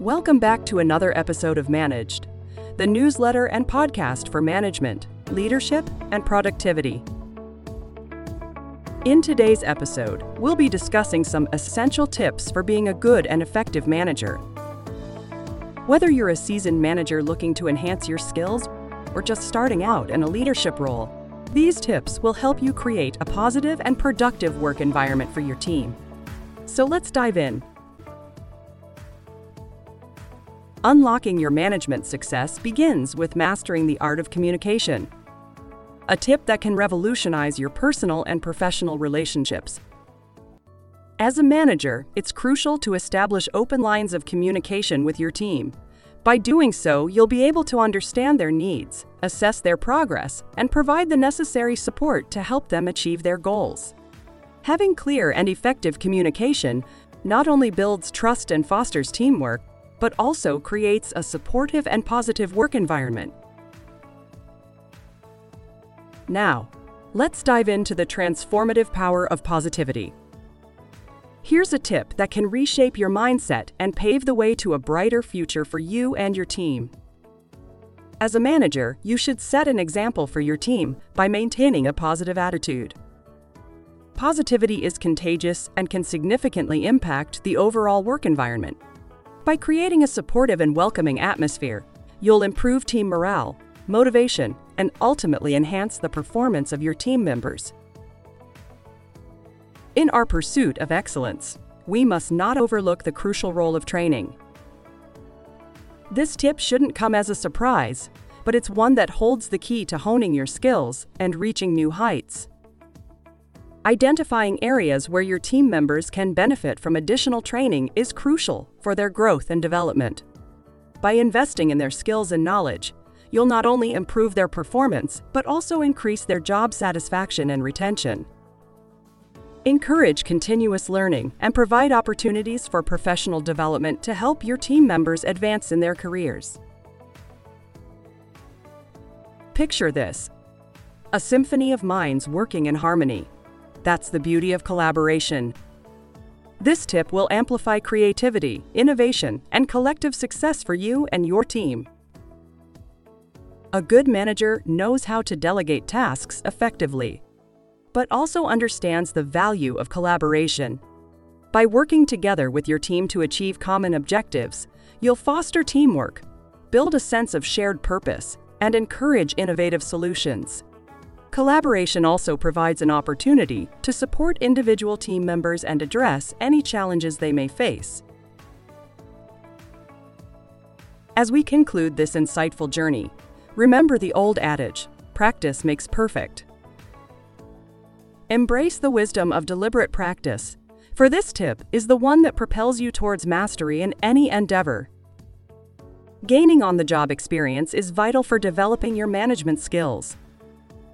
Welcome back to another episode of Managed, the newsletter and podcast for management, leadership, and productivity. In today's episode, we'll be discussing some essential tips for being a good and effective manager. Whether you're a seasoned manager looking to enhance your skills or just starting out in a leadership role, these tips will help you create a positive and productive work environment for your team. So let's dive in. Unlocking your management success begins with mastering the art of communication. A tip that can revolutionize your personal and professional relationships. As a manager, it's crucial to establish open lines of communication with your team. By doing so, you'll be able to understand their needs, assess their progress, and provide the necessary support to help them achieve their goals. Having clear and effective communication not only builds trust and fosters teamwork, but also creates a supportive and positive work environment. Now, let's dive into the transformative power of positivity. Here's a tip that can reshape your mindset and pave the way to a brighter future for you and your team. As a manager, you should set an example for your team by maintaining a positive attitude. Positivity is contagious and can significantly impact the overall work environment. By creating a supportive and welcoming atmosphere, you'll improve team morale, motivation, and ultimately enhance the performance of your team members. In our pursuit of excellence, we must not overlook the crucial role of training. This tip shouldn't come as a surprise, but it's one that holds the key to honing your skills and reaching new heights. Identifying areas where your team members can benefit from additional training is crucial for their growth and development. By investing in their skills and knowledge, you'll not only improve their performance, but also increase their job satisfaction and retention. Encourage continuous learning and provide opportunities for professional development to help your team members advance in their careers. Picture this a symphony of minds working in harmony. That's the beauty of collaboration. This tip will amplify creativity, innovation, and collective success for you and your team. A good manager knows how to delegate tasks effectively, but also understands the value of collaboration. By working together with your team to achieve common objectives, you'll foster teamwork, build a sense of shared purpose, and encourage innovative solutions. Collaboration also provides an opportunity to support individual team members and address any challenges they may face. As we conclude this insightful journey, remember the old adage practice makes perfect. Embrace the wisdom of deliberate practice, for this tip is the one that propels you towards mastery in any endeavor. Gaining on the job experience is vital for developing your management skills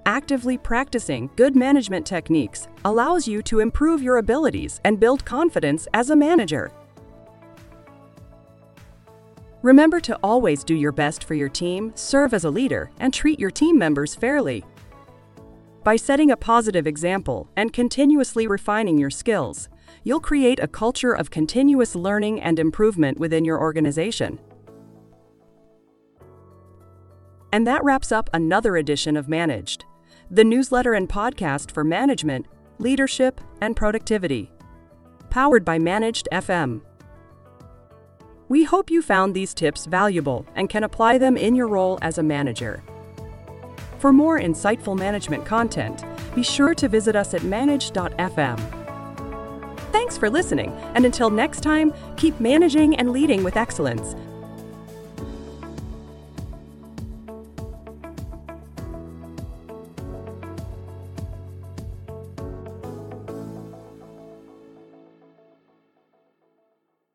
actively practicing good management techniques allows you to improve your abilities and build confidence as a manager. Remember to always do your best for your team, serve as a leader, and treat your team members fairly. By setting a positive example and continuously refining your skills, you'll create a culture of continuous learning and improvement within your organization. And that wraps up another edition of Managed the newsletter and podcast for management, leadership, and productivity. Powered by Managed FM. We hope you found these tips valuable and can apply them in your role as a manager. For more insightful management content, be sure to visit us at manage.fm. Thanks for listening, and until next time, keep managing and leading with excellence